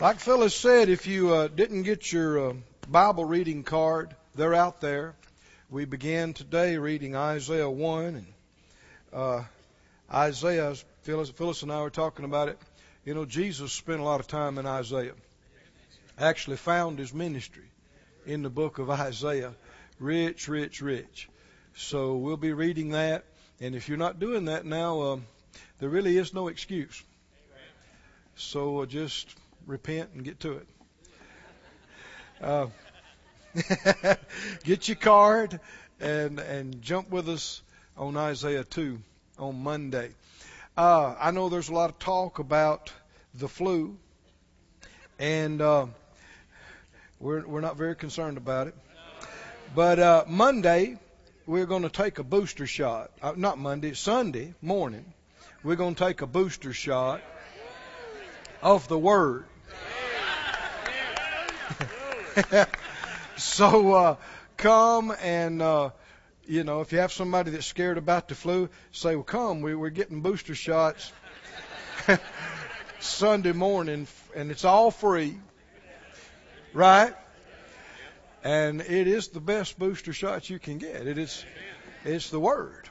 Like Phyllis said, if you uh, didn't get your uh, Bible reading card, they're out there. We began today reading Isaiah 1 and uh, Isaiah. Phyllis, Phyllis and I were talking about it. You know, Jesus spent a lot of time in Isaiah. Actually, found his ministry in the book of Isaiah. Rich, rich, rich. So we'll be reading that. And if you're not doing that now, um, there really is no excuse. So uh, just repent and get to it. Uh, get your card and and jump with us on Isaiah 2 on Monday. Uh, I know there's a lot of talk about the flu, and uh, we're we're not very concerned about it. But uh, Monday we're going to take a booster shot. Uh, not Monday, Sunday morning. We're going to take a booster shot of the Word. so uh, come and uh, you know if you have somebody that's scared about the flu, say, "Well, come. We, we're getting booster shots Sunday morning, and it's all free, right?" And it is the best booster shot you can get. It is, it's the Word.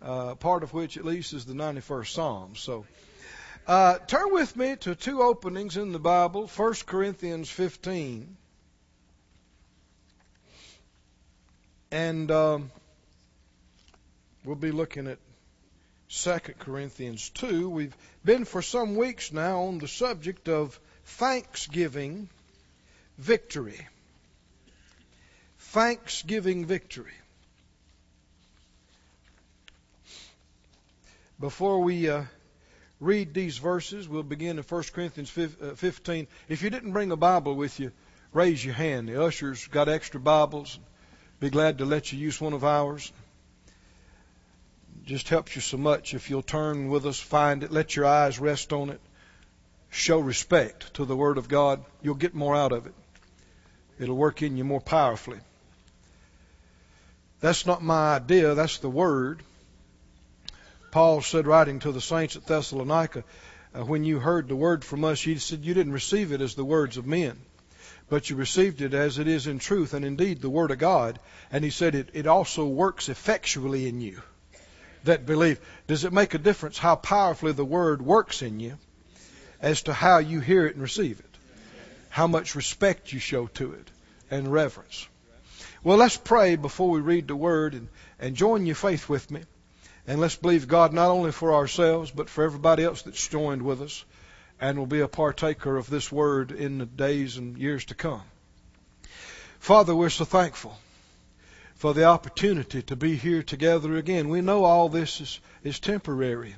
Uh, part of which, at least, is the 91st Psalm. So. Uh, turn with me to two openings in the Bible 1 Corinthians 15 and um, we'll be looking at 2 Corinthians 2. We've been for some weeks now on the subject of thanksgiving victory. Thanksgiving victory. Before we uh, read these verses. We'll begin in 1 Corinthians 15. Uh, if you didn't bring a Bible with you, raise your hand. The ushers got extra Bibles. Be glad to let you use one of ours. Just helps you so much if you'll turn with us, find it, let your eyes rest on it, show respect to the Word of God. You'll get more out of it. It'll work in you more powerfully. That's not my idea, that's the Word. Paul said, writing to the saints at Thessalonica, uh, when you heard the word from us, he said you didn't receive it as the words of men, but you received it as it is in truth and indeed the word of God. And he said it, it also works effectually in you that believe. Does it make a difference how powerfully the word works in you as to how you hear it and receive it? How much respect you show to it and reverence. Well, let's pray before we read the word and, and join your faith with me. And let's believe God not only for ourselves, but for everybody else that's joined with us and will be a partaker of this word in the days and years to come. Father, we're so thankful for the opportunity to be here together again. We know all this is, is temporary.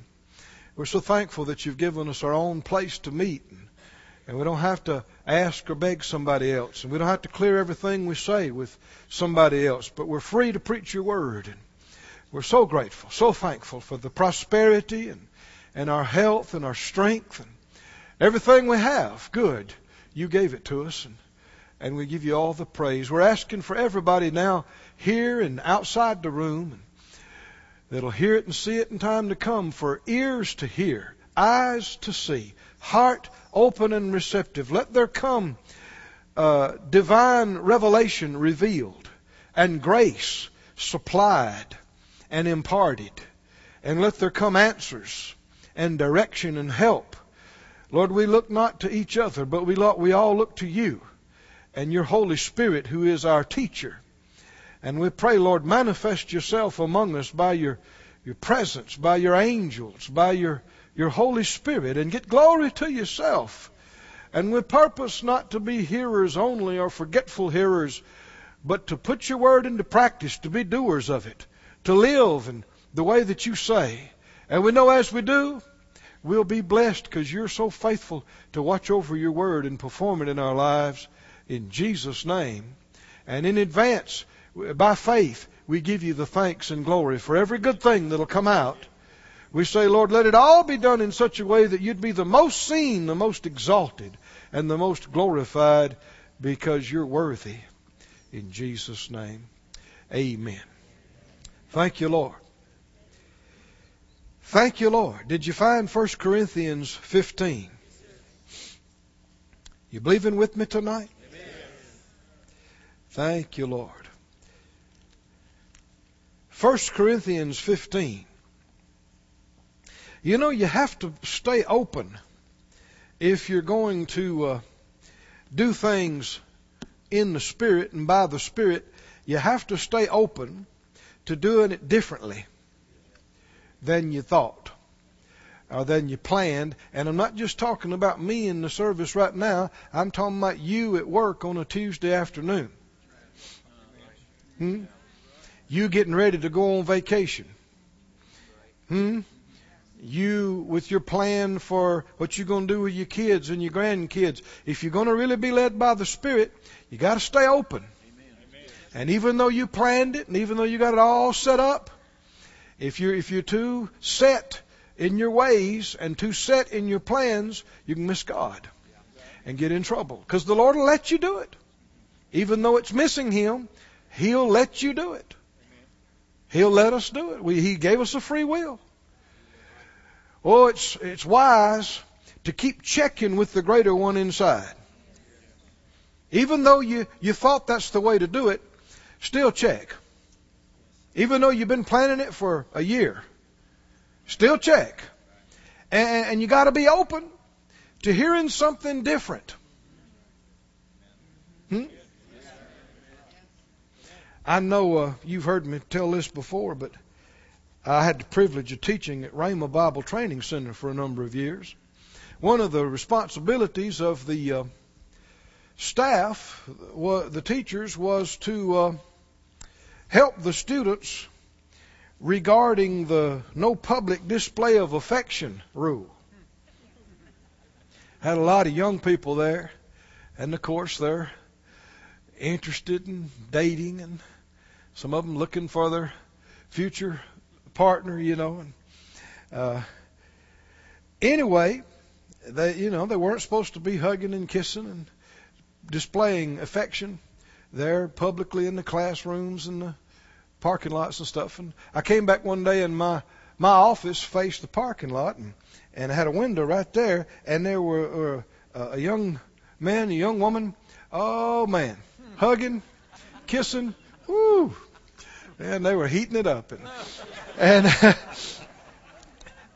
We're so thankful that you've given us our own place to meet. And, we don't have to ask or beg somebody else. And we don't have to clear everything we say with somebody else. But we're free to preach your word. And we're so grateful, so thankful for the prosperity and, and our health and our strength and everything we have. Good. You gave it to us and, and we give you all the praise. We're asking for everybody now here and outside the room that'll hear it and see it in time to come for ears to hear, eyes to see, heart open and receptive. Let there come uh, divine revelation revealed and grace supplied and imparted. And let there come answers and direction and help. Lord, we look not to each other, but we, look, we all look to you and your Holy Spirit, who is our teacher. And we pray, Lord, manifest yourself among us by your, your presence, by your angels, by your, your Holy Spirit, and get glory to yourself. And we purpose not to be hearers only or forgetful hearers, but to put your word into practice, to be doers of it to live in the way that you say. And we know as we do, we'll be blessed because you're so faithful to watch over your word and perform it in our lives in Jesus' name. And in advance, by faith, we give you the thanks and glory for every good thing that'll come out. We say, Lord, let it all be done in such a way that you'd be the most seen, the most exalted, and the most glorified because you're worthy. In Jesus' name, amen. Thank you, Lord. Thank you, Lord. Did you find 1 Corinthians 15? You believing with me tonight? Amen. Thank you, Lord. 1 Corinthians 15. You know, you have to stay open if you're going to uh, do things in the Spirit and by the Spirit. You have to stay open to doing it differently than you thought or than you planned. And I'm not just talking about me in the service right now. I'm talking about you at work on a Tuesday afternoon. Hmm? You getting ready to go on vacation. Hmm? You with your plan for what you're going to do with your kids and your grandkids. If you're going to really be led by the Spirit, you got to stay open. And even though you planned it, and even though you got it all set up, if you're if you're too set in your ways and too set in your plans, you can miss God and get in trouble. Because the Lord will let you do it. Even though it's missing Him, He'll let you do it. He'll let us do it. We, he gave us a free will. Oh, it's, it's wise to keep checking with the greater one inside. Even though you, you thought that's the way to do it, still check. Even though you've been planning it for a year, still check. And, and you got to be open to hearing something different. Hmm? I know uh, you've heard me tell this before, but I had the privilege of teaching at Rhema Bible Training Center for a number of years. One of the responsibilities of the uh, staff, the teachers, was to uh, help the students regarding the no public display of affection rule. Had a lot of young people there, and of course they're interested in dating, and some of them looking for their future partner, you know. And uh, anyway, they you know they weren't supposed to be hugging and kissing and displaying affection there publicly in the classrooms and the parking lots and stuff. And I came back one day and my my office faced the parking lot and and I had a window right there and there were uh, a young man, a young woman. Oh man, hugging, kissing. Woo! And they were heating it up and and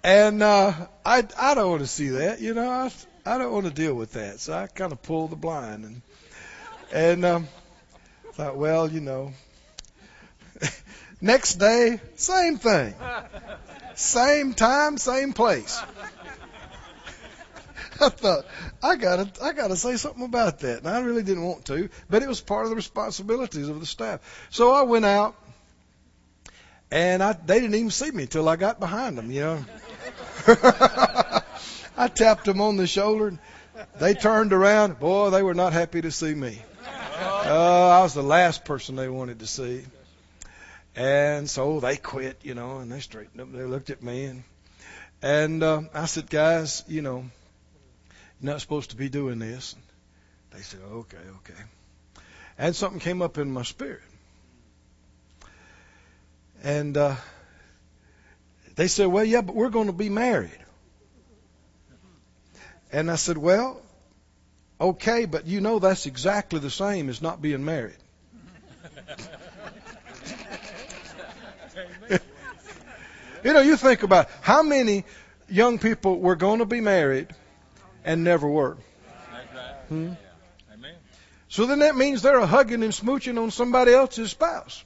and uh, I I don't want to see that. You know, I I don't want to deal with that. So I kind of pulled the blind and and um, thought, well, you know, Next day, same thing. Same time, same place. I thought I gotta I gotta say something about that, and I really didn't want to, but it was part of the responsibilities of the staff. So I went out, and I they didn't even see me till I got behind them. You know, I tapped them on the shoulder. And they turned around. Boy, they were not happy to see me. Uh, I was the last person they wanted to see. And so they quit, you know, and they straightened up. They looked at me and and uh, I said, guys, you know, you're not supposed to be doing this. They said, okay, okay. And something came up in my spirit. And uh, they said, well, yeah, but we're going to be married. And I said, well, okay, but you know that's exactly the same as not being married. You know, you think about how many young people were going to be married and never were. Hmm? So then that means they're hugging and smooching on somebody else's spouse.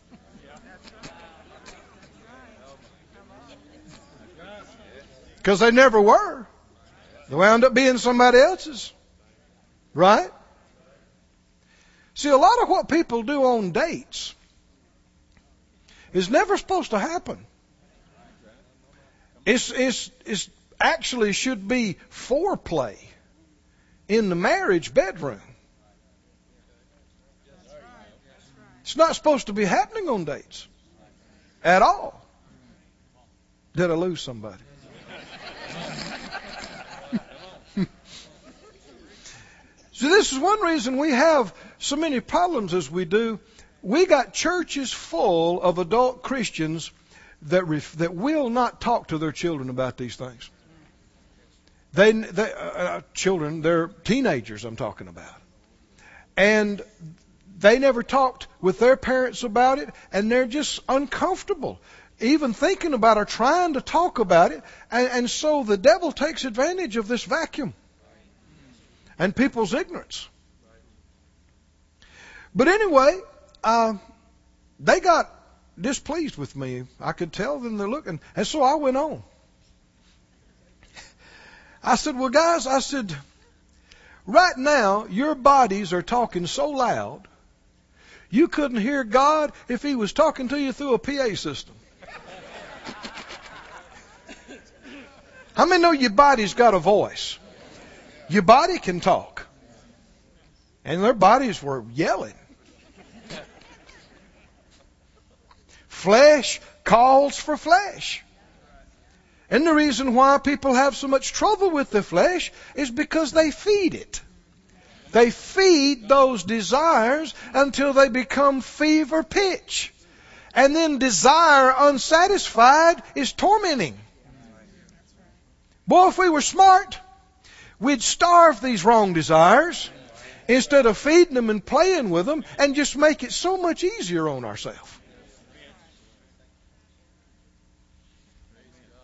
Because they never were. They wound up being somebody else's. Right? See, a lot of what people do on dates is never supposed to happen. It's, it's, it's actually should be foreplay in the marriage bedroom. It's not supposed to be happening on dates at all. Did I lose somebody? so this is one reason we have so many problems as we do. We got churches full of adult Christians that, ref- that will not talk to their children about these things. They, they uh, children, they're teenagers. I'm talking about, and they never talked with their parents about it, and they're just uncomfortable even thinking about or trying to talk about it. And, and so the devil takes advantage of this vacuum and people's ignorance. But anyway, uh, they got displeased with me. I could tell them they're looking. And so I went on. I said, Well, guys, I said, right now, your bodies are talking so loud, you couldn't hear God if He was talking to you through a PA system. How many know your body's got a voice? Your body can talk. And their bodies were yelling. Flesh calls for flesh. And the reason why people have so much trouble with the flesh is because they feed it. They feed those desires until they become fever pitch. And then desire unsatisfied is tormenting. Boy, if we were smart, we'd starve these wrong desires instead of feeding them and playing with them and just make it so much easier on ourselves.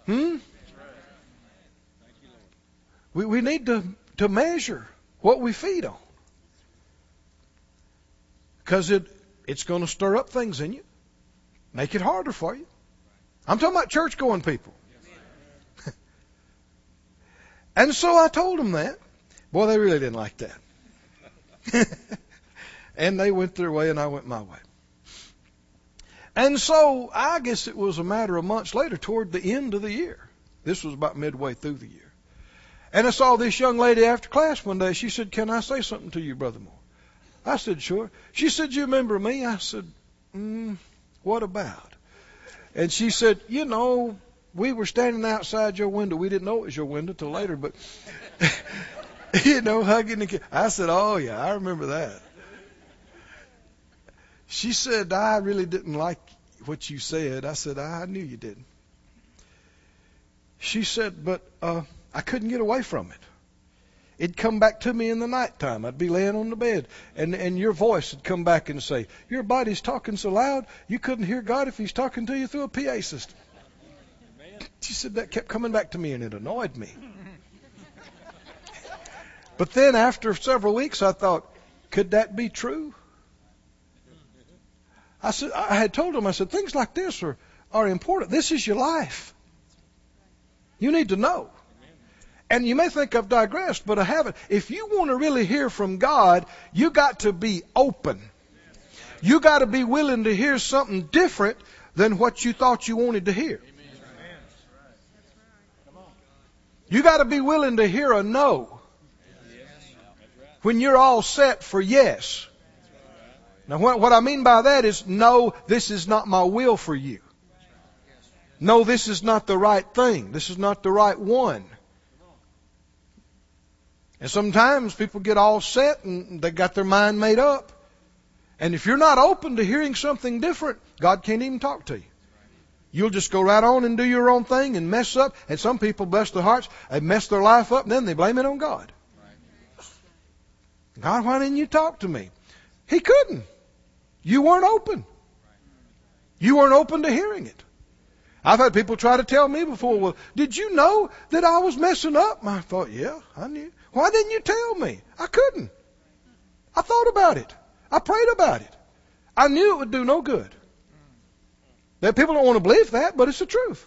Hmm? We, we need to, to measure what we feed on. Because it, it's going to stir up things in you, make it harder for you. I'm talking about church going people. and so I told them that. Boy, they really didn't like that. and they went their way and I went my way. And so I guess it was a matter of months later, toward the end of the year. This was about midway through the year. And I saw this young lady after class one day. She said, Can I say something to you, Brother Moore? I said, Sure. She said, You remember me? I said, mm, What about? And she said, You know, we were standing outside your window. We didn't know it was your window till later, but, you know, hugging the kid. I said, Oh, yeah, I remember that. She said, I really didn't like what you said. I said, I knew you didn't. She said, but uh, I couldn't get away from it. It'd come back to me in the nighttime. I'd be laying on the bed, and, and your voice would come back and say, Your body's talking so loud, you couldn't hear God if He's talking to you through a PA system. She said that kept coming back to me, and it annoyed me. But then after several weeks, I thought, could that be true? I said, I had told him, I said, things like this are, are important. This is your life. You need to know. And you may think I've digressed, but I haven't. If you want to really hear from God, you got to be open. You got to be willing to hear something different than what you thought you wanted to hear. You got to be willing to hear a no when you're all set for yes. Now, what, I mean by that is, no, this is not my will for you. No, this is not the right thing. This is not the right one. And sometimes people get all set and they got their mind made up. And if you're not open to hearing something different, God can't even talk to you. You'll just go right on and do your own thing and mess up. And some people, bless their hearts, they mess their life up and then they blame it on God. God, why didn't you talk to me? He couldn't. You weren't open. You weren't open to hearing it. I've had people try to tell me before, well, did you know that I was messing up? I thought, yeah, I knew. Why didn't you tell me? I couldn't. I thought about it. I prayed about it. I knew it would do no good. That people don't want to believe that, but it's the truth.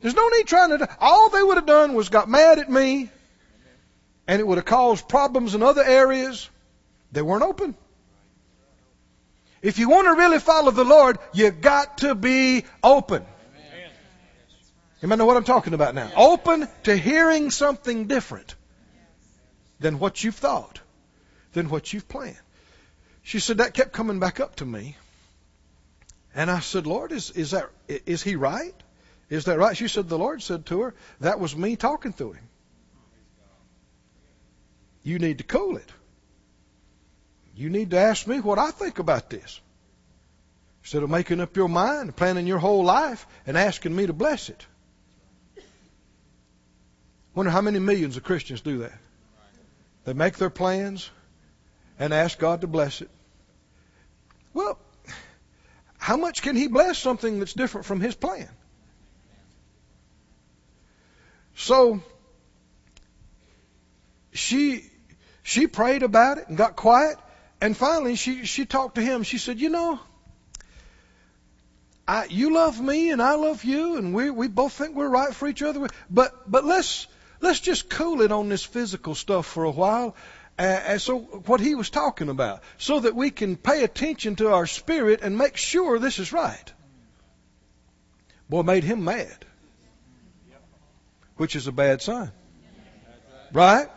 There's no need trying to. All they would have done was got mad at me, and it would have caused problems in other areas. They weren't open. If you want to really follow the Lord, you got to be open. You might know what I'm talking about now. Open to hearing something different than what you've thought, than what you've planned. She said that kept coming back up to me. And I said, Lord, is, is that, is he right? Is that right? She said, the Lord said to her, that was me talking to him. You need to cool it. You need to ask me what I think about this. Instead of making up your mind, planning your whole life, and asking me to bless it. Wonder how many millions of Christians do that. They make their plans and ask God to bless it. Well, how much can He bless something that's different from His plan? So she she prayed about it and got quiet, and finally she she talked to him. She said, "You know, I, you love me and I love you, and we we both think we're right for each other. But but let's let's just cool it on this physical stuff for a while." And so what he was talking about, so that we can pay attention to our spirit and make sure this is right. Boy, made him mad, which is a bad sign, right?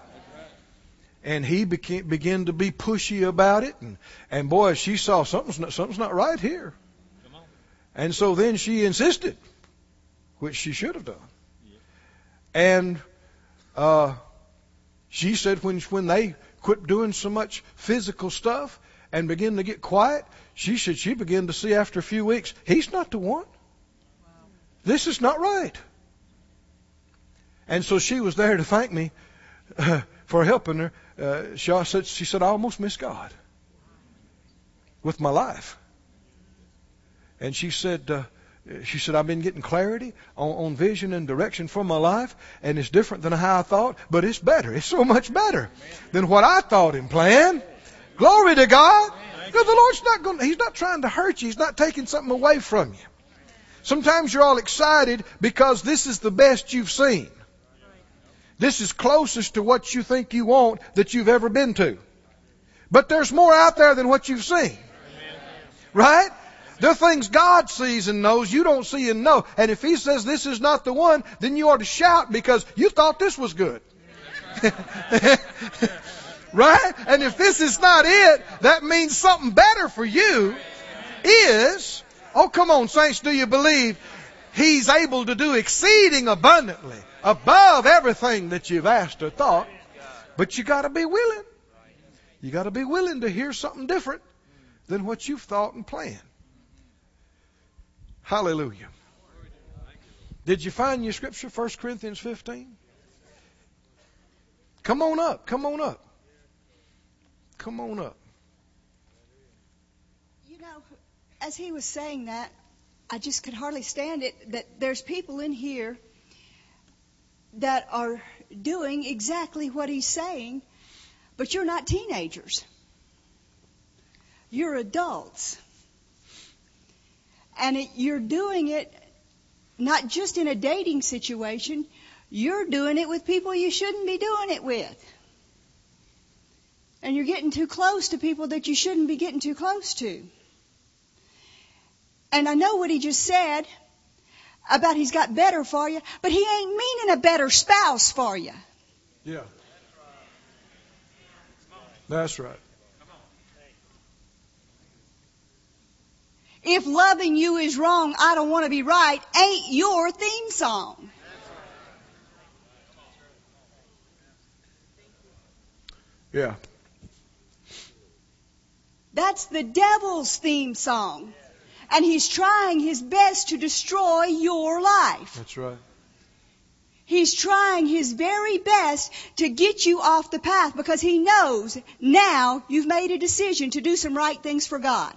And he became, began to be pushy about it. And, and boy, she saw something's not, something's not right here. And so then she insisted, which she should have done. And uh, she said when when they quit doing so much physical stuff and began to get quiet, she said she began to see after a few weeks he's not the one. This is not right. And so she was there to thank me uh, for helping her. Uh, she, said, she said, I almost missed God with my life. And she said, uh, she said, I've been getting clarity on, on vision and direction for my life, and it's different than how I thought, but it's better. It's so much better than what I thought and planned. Glory to God. Because the Lord's not going, He's not trying to hurt you. He's not taking something away from you. Sometimes you're all excited because this is the best you've seen. This is closest to what you think you want that you've ever been to. But there's more out there than what you've seen. Right? There are things God sees and knows you don't see and know. And if He says this is not the one, then you ought to shout because you thought this was good. right? And if this is not it, that means something better for you is, oh come on saints, do you believe He's able to do exceeding abundantly above everything that you've asked or thought. But you gotta be willing. You gotta be willing to hear something different than what you've thought and planned. Hallelujah. Did you find your scripture, 1 Corinthians 15? Come on up. Come on up. Come on up. You know, as he was saying that, I just could hardly stand it that there's people in here that are doing exactly what he's saying, but you're not teenagers. You're adults. And it, you're doing it not just in a dating situation, you're doing it with people you shouldn't be doing it with. And you're getting too close to people that you shouldn't be getting too close to. And I know what he just said about he's got better for you, but he ain't meaning a better spouse for you. Yeah. That's right. If loving you is wrong, I don't want to be right, ain't your theme song. Yeah. That's the devil's theme song and he's trying his best to destroy your life. That's right. He's trying his very best to get you off the path because he knows now you've made a decision to do some right things for God.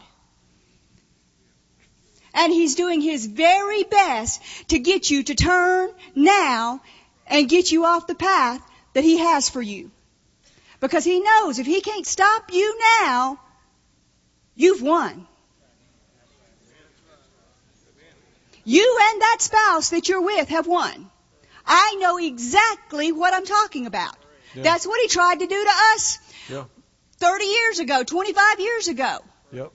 And he's doing his very best to get you to turn now and get you off the path that he has for you. Because he knows if he can't stop you now, you've won. You and that spouse that you're with have won. I know exactly what I'm talking about. Yeah. That's what he tried to do to us yeah. 30 years ago, 25 years ago. Yep.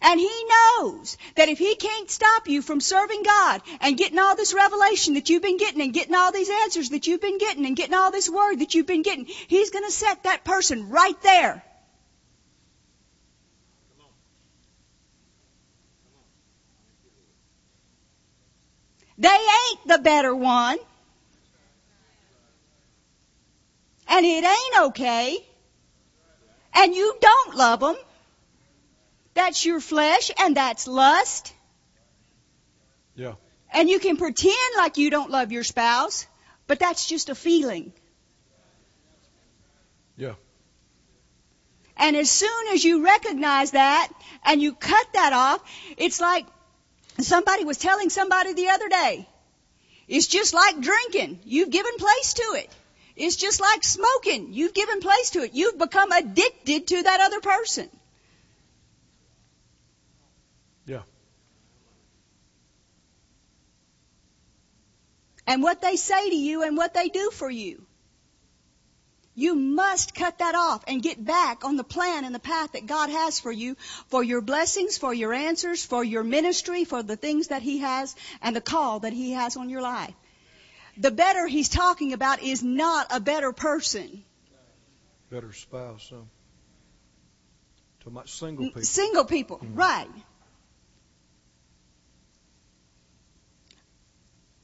And he knows that if he can't stop you from serving God and getting all this revelation that you've been getting and getting all these answers that you've been getting and getting all this word that you've been getting, he's going to set that person right there They ain't the better one. And it ain't okay. And you don't love them. That's your flesh and that's lust. Yeah. And you can pretend like you don't love your spouse, but that's just a feeling. Yeah. And as soon as you recognize that and you cut that off, it's like somebody was telling somebody the other day. It's just like drinking. You've given place to it. It's just like smoking. You've given place to it. You've become addicted to that other person. Yeah. And what they say to you and what they do for you. You must cut that off and get back on the plan and the path that God has for you, for your blessings, for your answers, for your ministry, for the things that He has and the call that He has on your life. The better He's talking about is not a better person. Better spouse. So. Too much single people. Single people, Mhm. right.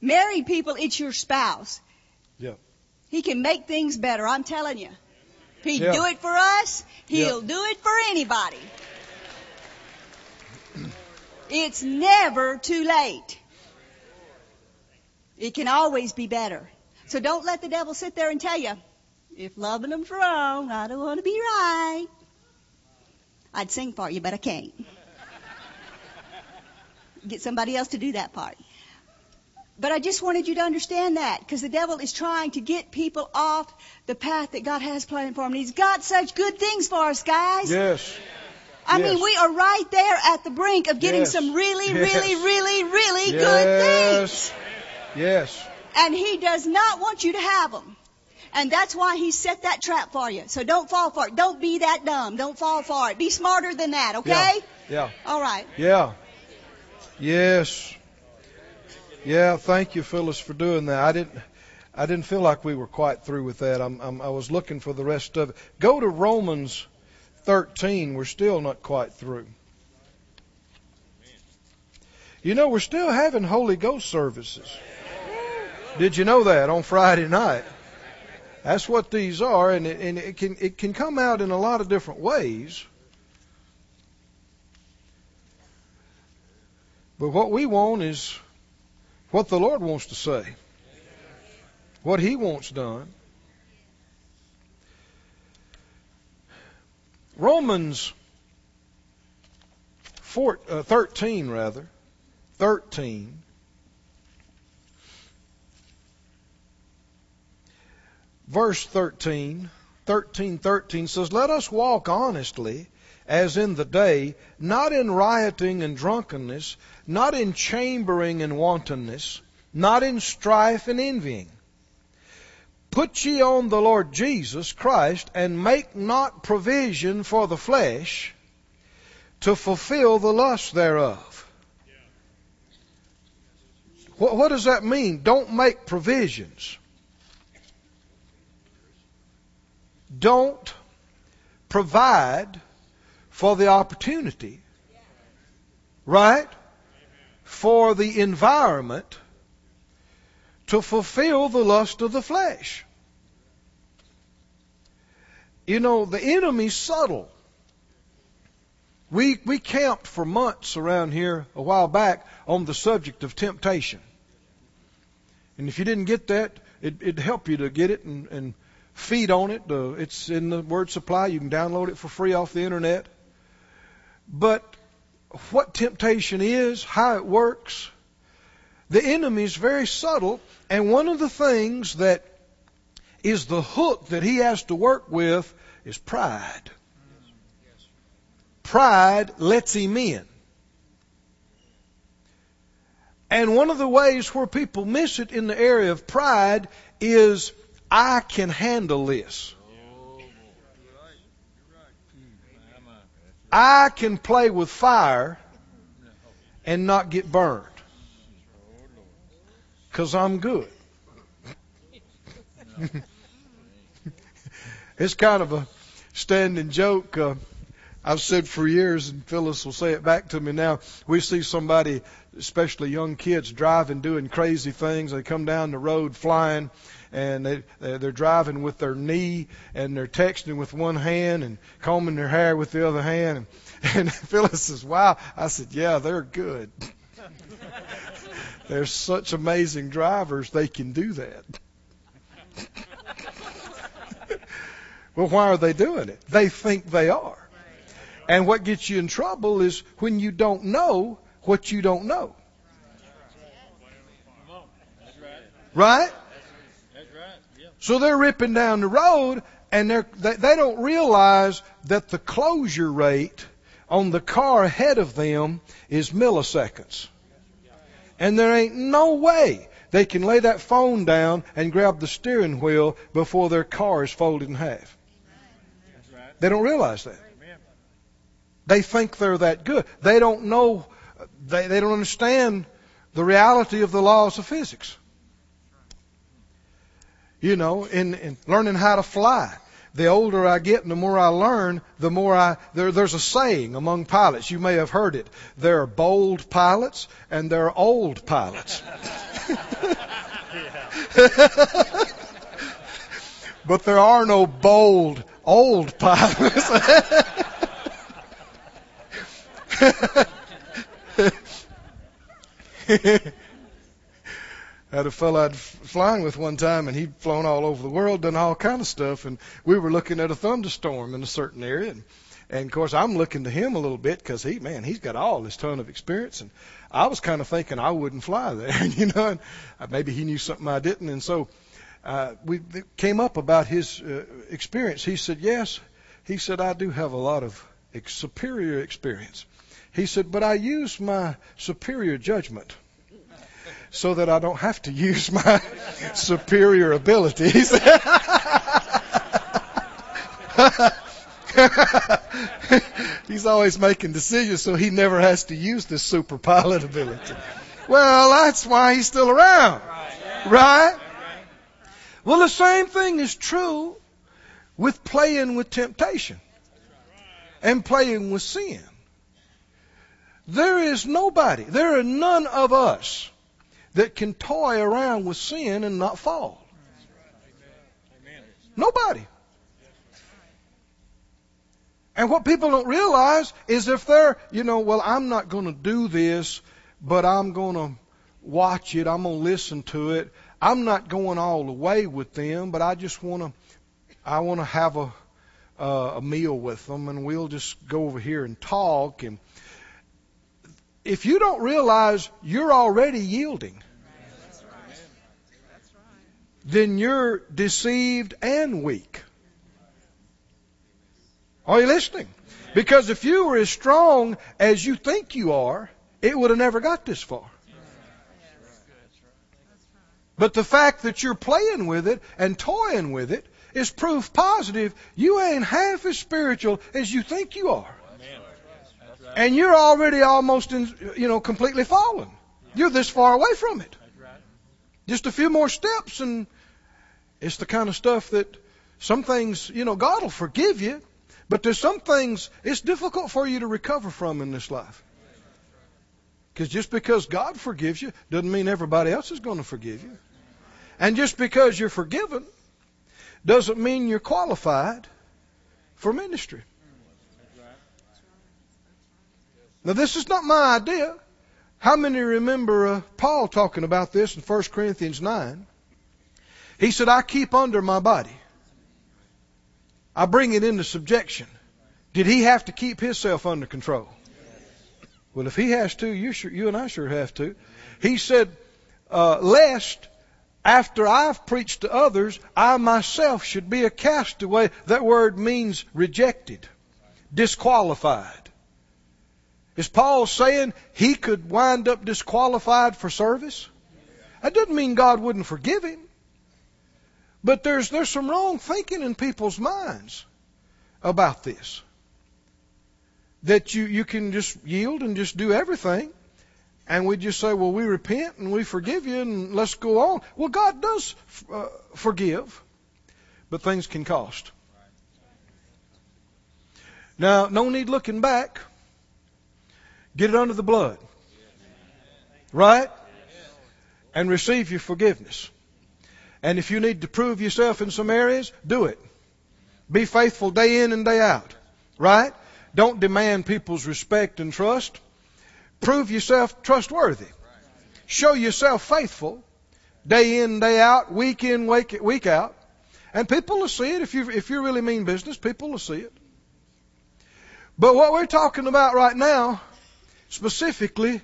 Married people, it's your spouse. Yeah. He can make things better, I'm telling you. If he Yeah. do it for us, he'll do it for anybody. It's never too late. It can always be better. So don't let the devil sit there and tell you, if loving them's wrong, I don't want to be right. I'd sing for you, but I can't. Get somebody else to do that part. But I just wanted you to understand that because the devil is trying to get people off the path that God has planned for them. And he's got such good things for us, guys. Yes. I yes. mean, we are right there at the brink of getting Yes. some really, Yes. really, really, really good things. Yes. Yes. And he does not want you to have them. And that's why he set that trap for you. So don't fall for it. Don't be that dumb. Don't fall for it. Be smarter than that, okay? Yeah. Yeah. All right. Yeah. Yes. Yeah. Thank you, Phyllis, for doing that. I didn't. I didn't feel like we were quite through with that. I'm, I'm, I was looking for the rest of it. Go to Romans 13. We're still not quite through. You know, we're still having Holy Ghost services. Did you know that on Friday night? That's what these are, and it, and it can it can come out in a lot of different ways. But what we want is what the Lord wants to say, what He wants done. Romans 4, uh, 13, rather, 13. Verse 13, 13, 13 says, Let us walk honestly as in the day, not in rioting and drunkenness, not in chambering and wantonness, not in strife and envying. Put ye on the Lord Jesus Christ, and make not provision for the flesh to fulfill the lust thereof. What, what does that mean? Don't make provisions. Don't provide for the opportunity, right? For the environment to fulfill the lust of the flesh. You know, the enemy's subtle. We, we camped for months around here a while back on the subject of temptation. And if you didn't get that, it, it'd help you to get it and, and feed on it. Uh, it's in the word supply. You can download it for free off the internet. But what temptation is, how it works, the enemy is very subtle, and one of the things that is the hook that he has to work with is pride. Pride lets him in. And one of the ways where people miss it in the area of pride is I can handle this. I can play with fire and not get burned. Because I'm good. it's kind of a standing joke. Uh, I've said for years, and Phyllis will say it back to me now. We see somebody, especially young kids, driving, doing crazy things. They come down the road flying, and they they're driving with their knee, and they're texting with one hand and combing their hair with the other hand. And, and Phyllis says, "Wow!" I said, "Yeah, they're good." They're such amazing drivers, they can do that. well, why are they doing it? They think they are. And what gets you in trouble is when you don't know what you don't know. Right? So they're ripping down the road and they're, they, they don't realize that the closure rate on the car ahead of them is milliseconds. And there ain't no way they can lay that phone down and grab the steering wheel before their car is folded in half. They don't realize that. They think they're that good. They don't know, they, they don't understand the reality of the laws of physics. You know, in, in learning how to fly. The older I get and the more I learn, the more I, there, there's a saying among pilots. You may have heard it. There are bold pilots and there are old pilots. but there are no bold old pilots. had a fellow I'd flying with one time, and he'd flown all over the world, done all kind of stuff, and we were looking at a thunderstorm in a certain area, and, and of course I'm looking to him a little bit because he, man, he's got all this ton of experience, and I was kind of thinking I wouldn't fly there, you know, and uh, maybe he knew something I didn't, and so uh, we came up about his uh, experience. He said, yes, he said I do have a lot of ex- superior experience. He said, but I use my superior judgment so that I don't have to use my superior abilities. He's always making decisions, so he never has to use this super pilot ability. Well, that's why he's still around. Right? Well, the same thing is true with playing with temptation and playing with sin. There is nobody, there are none of us that can toy around with sin and not fall. Nobody. And what people don't realize is if they're, you know, well, I'm not going to do this, but I'm going to watch it, I'm going to listen to it. I'm not going all the way with them, but I just want to, I want to have a, uh, a meal with them, and we'll just go over here and talk. And if you don't realize you're already yielding, then you're deceived and weak. Are you listening? Because if you were as strong as you think you are, it would have never got this far. But the fact that you're playing with it and toying with it is proof positive you ain't half as spiritual as you think you are. And you're already almost, in, you know, completely fallen. You're this far away from it. Just a few more steps, and it's the kind of stuff that some things, you know, God will forgive you, but there's some things it's difficult for you to recover from in this life. Because just because God forgives you doesn't mean everybody else is going to forgive you. And just because you're forgiven doesn't mean you're qualified for ministry. Now, this is not my idea. How many remember uh, Paul talking about this in 1 Corinthians 9? He said, I keep under my body. I bring it into subjection. Did he have to keep himself under control? Well, if he has to, you, sure, you and I sure have to. He said, uh, lest after I've preached to others, I myself should be a castaway. That word means rejected, disqualified. Is Paul saying he could wind up disqualified for service? That doesn't mean God wouldn't forgive him. But there's, there's some wrong thinking in people's minds about this. That you, you can just yield and just do everything. And we just say, well, we repent and we forgive you and let's go on. Well, God does uh, forgive, but things can cost. Now, no need looking back. Get it under the blood. Right? And receive your forgiveness. And if you need to prove yourself in some areas, do it. Be faithful day in and day out. Right? Don't demand people's respect and trust. Prove yourself trustworthy. show yourself faithful day in, day out, week in, week, week out. And people will see it if you if you really mean business. People will see it. But what we're talking about right now, specifically,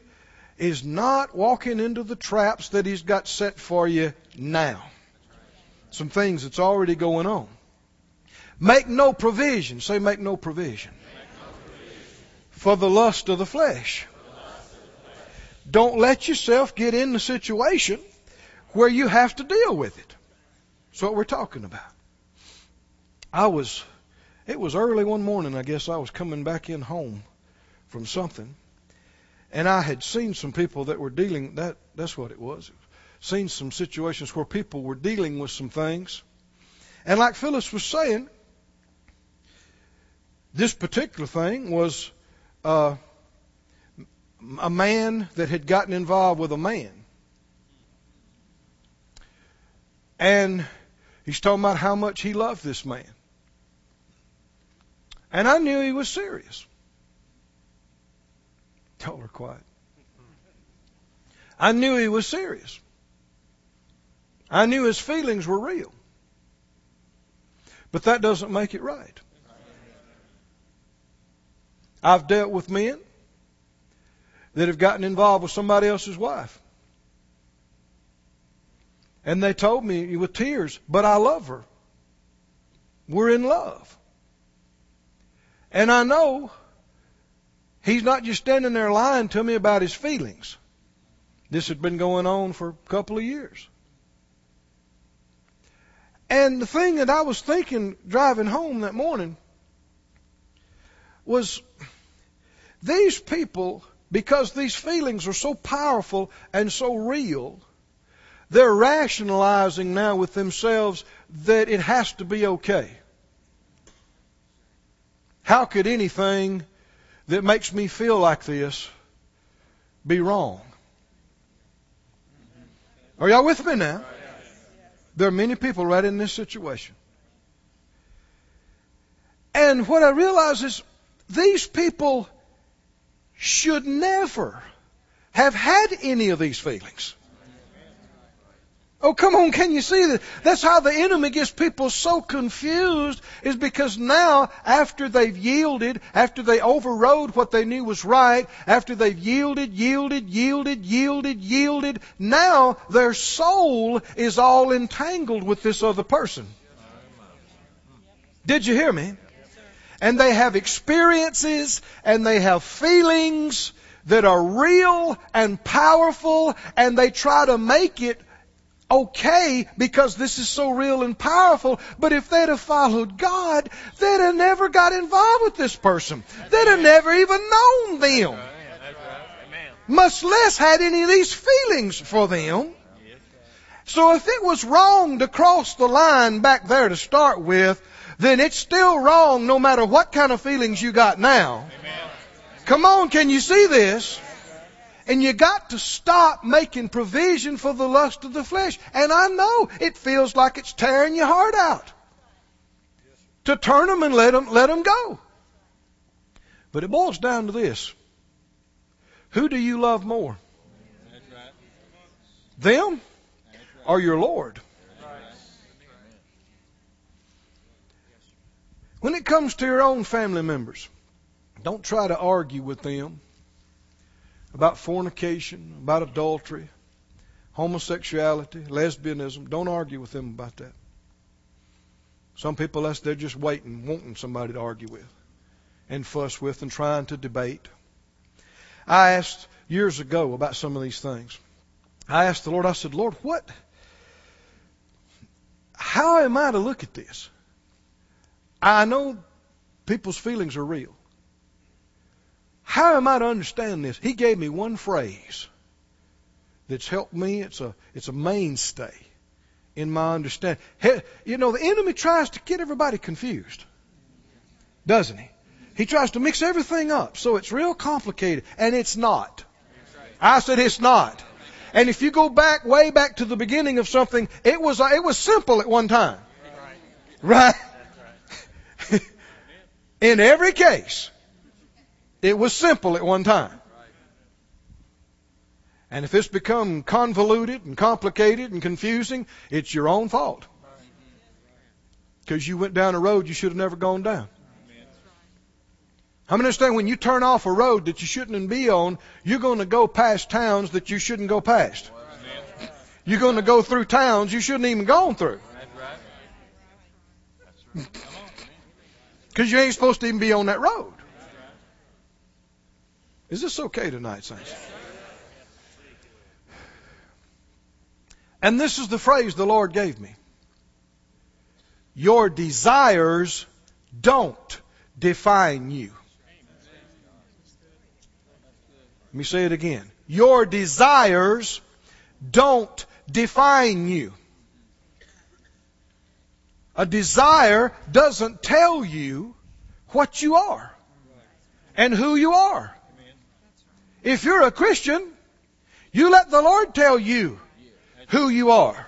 is not walking into the traps that He's got set for you now. Some things that's already going on. Make no provision. Say, make no provision. For the lust of the flesh. Don't let yourself get in the situation where you have to deal with it. That's what we're talking about. I was, it was early one morning, I guess I was coming back in home from something. And I had seen some people that were dealing, that, that's what it was. Seen some situations where people were dealing with some things. And like Phyllis was saying, this particular thing was uh, a man that had gotten involved with a man. And he's talking about how much he loved this man. And I knew he was serious. Y'all are quiet. I knew he was serious. I knew his feelings were real. But that doesn't make it right. I've dealt with men that have gotten involved with somebody else's wife. And they told me with tears, but I love her. We're in love. And I know he's not just standing there lying to me about his feelings. This had been going on for a couple of years. And the thing that I was thinking driving home that morning was these people, because these feelings are so powerful and so real, they're rationalizing now with themselves that it has to be okay. How could anything that makes me feel like this be wrong? Are y'all with me now? There are many people right in this situation. And what I realize is these people should never have had any of these feelings. Oh, come on, can you see that? That's how the enemy gets people so confused is because now, after they've yielded, after they overrode what they knew was right, after they've yielded, yielded, yielded, yielded, yielded, now their soul is all entangled with this other person. Did you hear me? And they have experiences and they have feelings that are real and powerful and they try to make it okay because this is so real and powerful. But if they'd have followed God, they'd have never got involved with this person. They'd have never even known them. Much less had any of these feelings for them. So if it was wrong to cross the line back there to start with, then it's still wrong no matter what kind of feelings you got now. Come on, can you see this? And you got to stop making provision for the lust of the flesh. And I know it feels like it's tearing your heart out. To turn them and let them, let them go. But it boils down to this. Who do you love more? Them or your Lord? When it comes to your own family members, don't try to argue with them about fornication, about adultery, homosexuality, lesbianism. Don't argue with them about that. Some people, that's, they're just waiting, wanting somebody to argue with and fuss with and trying to debate. I asked years ago about some of these things. I asked the Lord, I said, Lord, what, how am I to look at this? I know people's feelings are real. How am I to understand this? He gave me one phrase that's helped me. It's a, it's a mainstay in my understanding. You know, the enemy tries to get everybody confused, doesn't he? He tries to mix everything up so it's real complicated, and it's not. I said it's not. And if you go back, way back to the beginning of something, it was, it was simple at one time. Right? In every case, it was simple at one time. And if it's become convoluted and complicated and confusing, it's your own fault. Because you went down a road you should have never gone down. How many understand when you turn off a road that you shouldn't be on, you're going to go past towns that you shouldn't go past. You're going to go through towns you shouldn't even gone through. Because you ain't supposed to even be on that road. Is this okay tonight, Saints? And this is the phrase the Lord gave me. Your desires don't define you. Let me say it again. Your desires don't define you. A desire doesn't tell you what you are and who you are. If you're a Christian, you let the Lord tell you who you are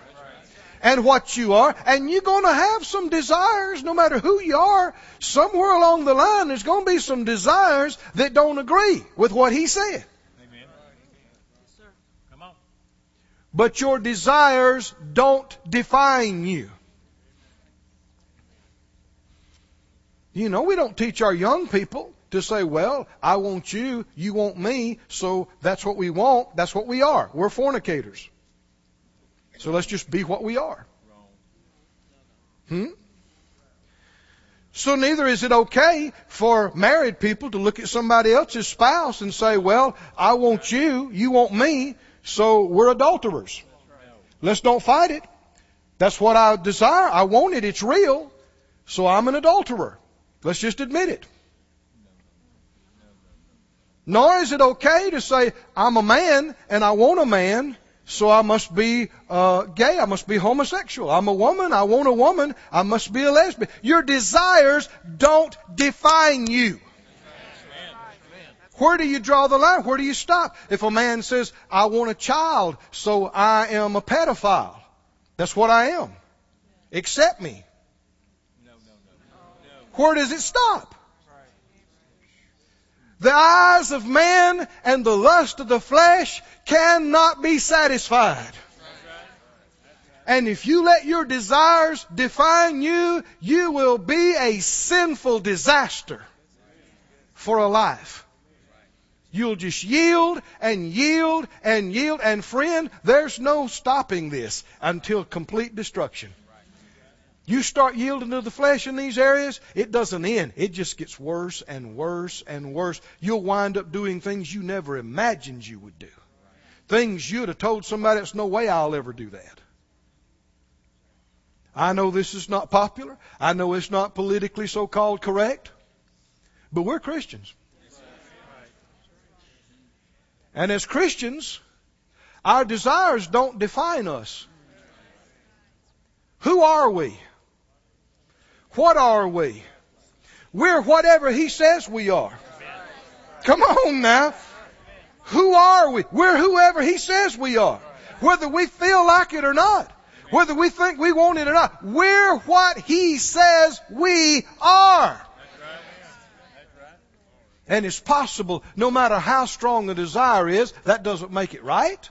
and what you are, and you're going to have some desires no matter who you are. Somewhere along the line, there's going to be some desires that don't agree with what He said. But your desires don't define you. You know, we don't teach our young people to say, well, I want you, you want me, so that's what we want, that's what we are. We're fornicators. So let's just be what we are. Hmm? So neither is it okay for married people to look at somebody else's spouse and say, well, I want you, you want me, so we're adulterers. Let's don't fight it. That's what I desire. I want it. It's real. So I'm an adulterer. Let's just admit it. Nor is it okay to say, I'm a man and I want a man, so I must be uh, gay. I must be homosexual. I'm a woman. I want a woman. I must be a lesbian. Your desires don't define you. Where do you draw the line? Where do you stop? If a man says, I want a child, so I am a pedophile. That's what I am. Accept me. Where does it stop? The eyes of man and the lust of the flesh cannot be satisfied. And if you let your desires define you, you will be a sinful disaster for a life. You'll just yield and yield and yield. And friend, there's no stopping this until complete destruction. You start yielding to the flesh in these areas, it doesn't end. It just gets worse and worse and worse. You'll wind up doing things you never imagined you would do. Things you'd have told somebody, there's no way I'll ever do that. I know this is not popular. I know it's not politically so called correct. But we're Christians. And as Christians, our desires don't define us. Who are we? What are we? We're whatever He says we are. Come on now. Who are we? We're whoever He says we are. Whether we feel like it or not. Whether we think we want it or not. We're what He says we are. And it's possible, no matter how strong the desire is, that doesn't make it right.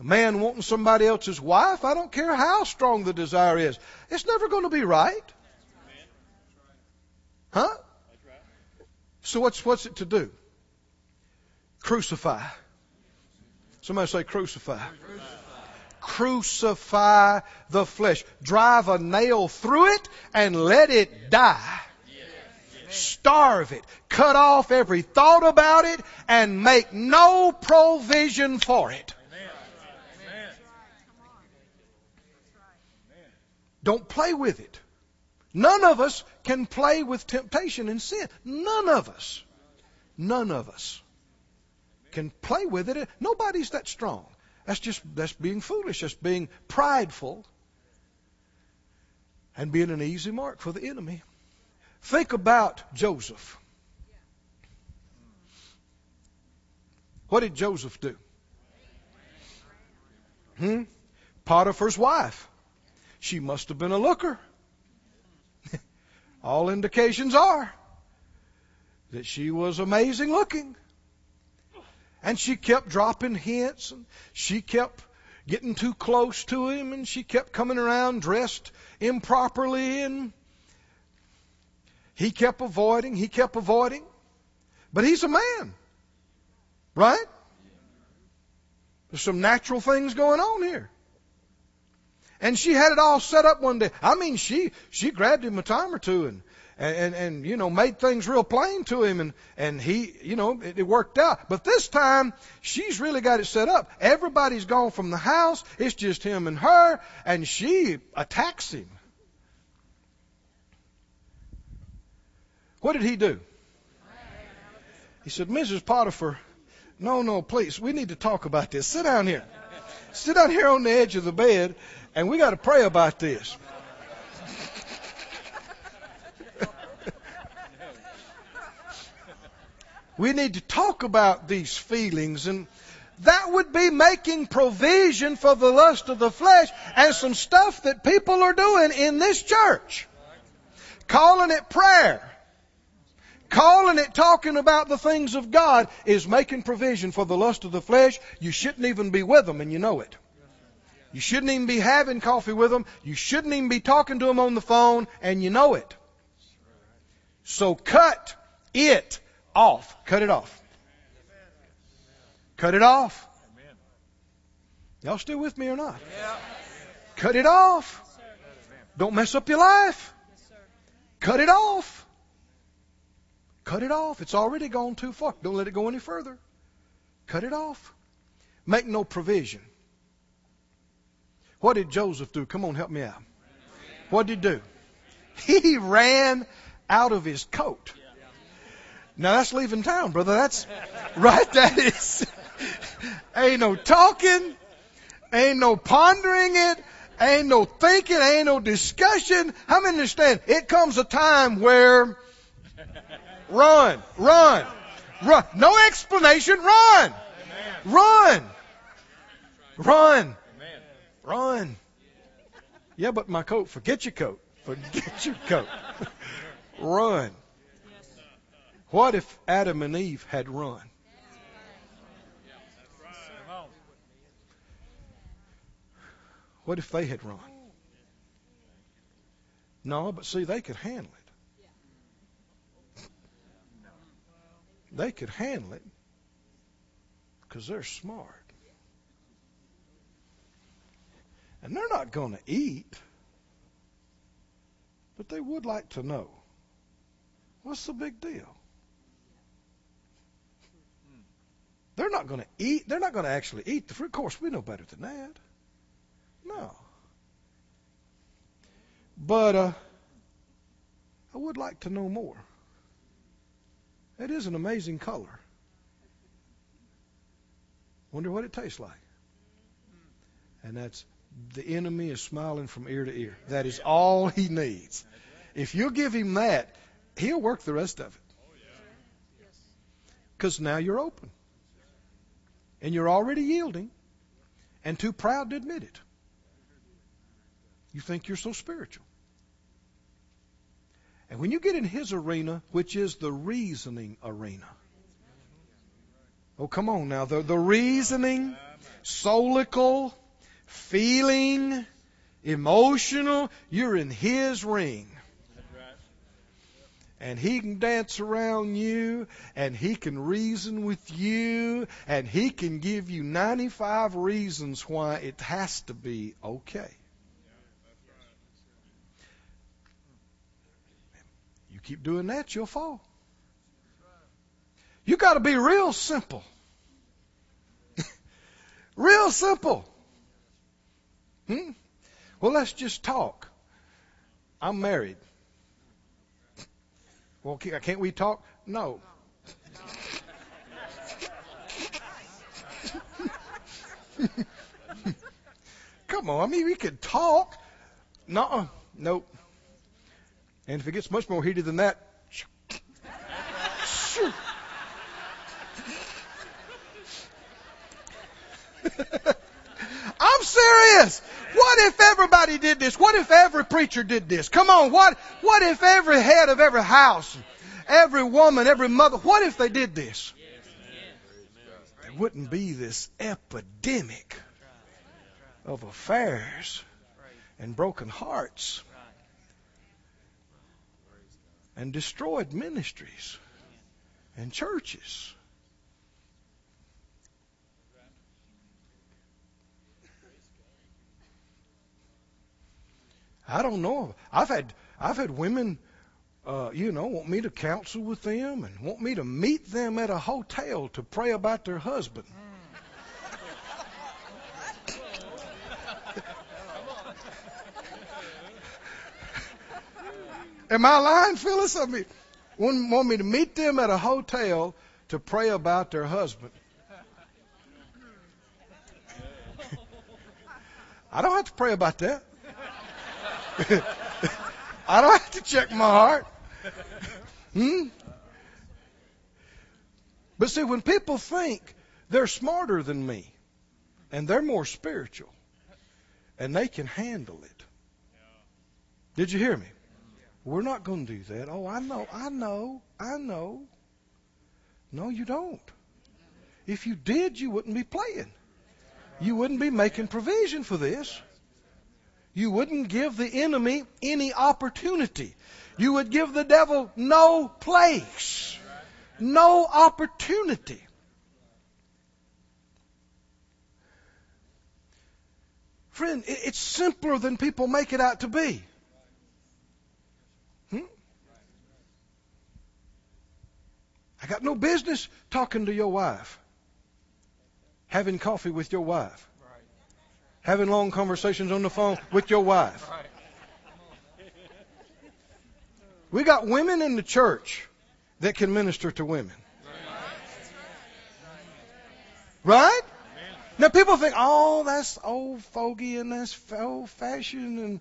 A man wanting somebody else's wife, I don't care how strong the desire is. It's never going to be right. Huh? So what's what's it to do? Crucify. Somebody say crucify. Crucify. Crucify the flesh. Drive a nail through it and let it die. Starve it. Cut off every thought about it and make no provision for it. Don't play with it. None of us can play with temptation and sin. None of us. None of us can play with it. Nobody's that strong. That's just that's being foolish. That's being prideful and being an easy mark for the enemy. Think about Joseph. What did Joseph do? Hmm? Potiphar's wife. She must have been a looker. All indications are that she was amazing looking. And she kept dropping hints, and she kept getting too close to him, and she kept coming around dressed improperly, and he kept avoiding, he kept avoiding. But he's a man, right? There's some natural things going on here. And she had it all set up one day. I mean, she she grabbed him a time or two and and, and, and you know, made things real plain to him, and, and he, you know, it, it worked out. But this time, she's really got it set up. Everybody's gone from the house. It's just him and her, and she attacks him. What did he do? He said, Mrs. Potiphar, no, no, please, we need to talk about this. Sit down here. Sit down here on the edge of the bed, and we got to pray about this. We need to talk about these feelings and that would be making provision for the lust of the flesh and some stuff that people are doing in this church. Calling it prayer. Calling it talking about the things of God is making provision for the lust of the flesh. You shouldn't even be with them and you know it. You shouldn't even be having coffee with them. You shouldn't even be talking to them on the phone and you know it. So cut it off. Cut it off. Cut it off. Y'all still with me or not? Cut it off. Don't mess up your life. Cut it off. Cut it off. It's already gone too far. Don't let it go any further. Cut it off. Make no provision. What did Joseph do? Come on, help me out. What did he do? He ran out of his coat. Now that's leaving town, brother. That's right. That is. Ain't no talking. Ain't no pondering it. Ain't no thinking. Ain't no discussion. How many understand? It comes a time where run, run, run. No explanation. Run, run, run, run. Yeah, but my coat. Forget your coat. Forget your coat. run. What if Adam and Eve had run? What if they had run? No, but see, they could handle it. They could handle it because they're smart. And they're not going to eat, but they would like to know what's the big deal? They're not going to eat. They're not going to actually eat the fruit. Of course, we know better than that. No. But uh, I would like to know more. It is an amazing color. Wonder what it tastes like. And that's the enemy is smiling from ear to ear. That is all he needs. If you give him that, he'll work the rest of it. Because now you're open and you're already yielding and too proud to admit it. You think you're so spiritual. And when you get in his arena, which is the reasoning arena, oh, come on now, the, the reasoning, soulical, feeling, emotional, you're in his ring and he can dance around you and he can reason with you and he can give you 95 reasons why it has to be okay. You keep doing that, you'll fall. You got to be real simple. real simple. Hmm? Well, let's just talk. I'm married. Well, can't we talk? No. Come on, I mean, we could talk. No, nope. And if it gets much more heated than that, I'm serious. What if everybody did this? What if every preacher did this? Come on, what, what if every head of every house, every woman, every mother, what if they did this? there wouldn't be this epidemic of affairs and broken hearts and destroyed ministries and churches. I don't know. I've had I've had women, uh, you know, want me to counsel with them and want me to meet them at a hotel to pray about their husband. Am I lying, Phyllis? I mean, want, want me to meet them at a hotel to pray about their husband. I don't have to pray about that. I don't have to check my heart. Hmm? But see, when people think they're smarter than me and they're more spiritual and they can handle it. Did you hear me? We're not going to do that. Oh, I know, I know, I know. No, you don't. If you did, you wouldn't be playing. You wouldn't be making provision for this. You wouldn't give the enemy any opportunity. You would give the devil no place, no opportunity. Friend, it's simpler than people make it out to be. Hmm? I got no business talking to your wife, having coffee with your wife having long conversations on the phone with your wife. We got women in the church that can minister to women. Right? Now people think, oh, that's old fogey and that's old fashioned and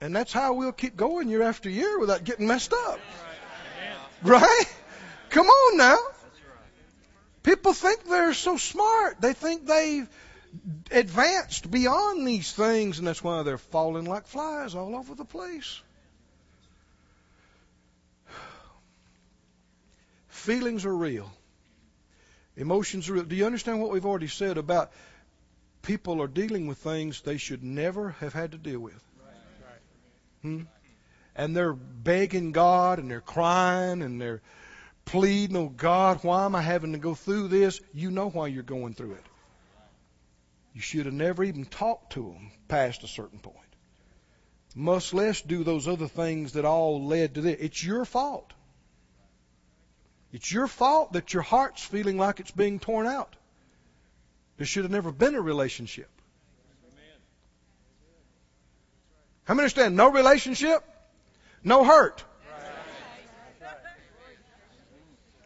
and that's how we'll keep going year after year without getting messed up. Right? Come on now. People think they're so smart. They think they've advanced beyond these things, and that's why they're falling like flies all over the place. Feelings are real. Emotions are real. Do you understand what we've already said about people are dealing with things they should never have had to deal with? Hmm? And they're begging God and they're crying and they're pleading, oh God, why am I having to go through this? You know why you're going through it. You should have never even talked to them past a certain point. Much less do those other things that all led to this. It's your fault. It's your fault that your heart's feeling like it's being torn out. There should have never been a relationship. How many understand? No relationship, no hurt.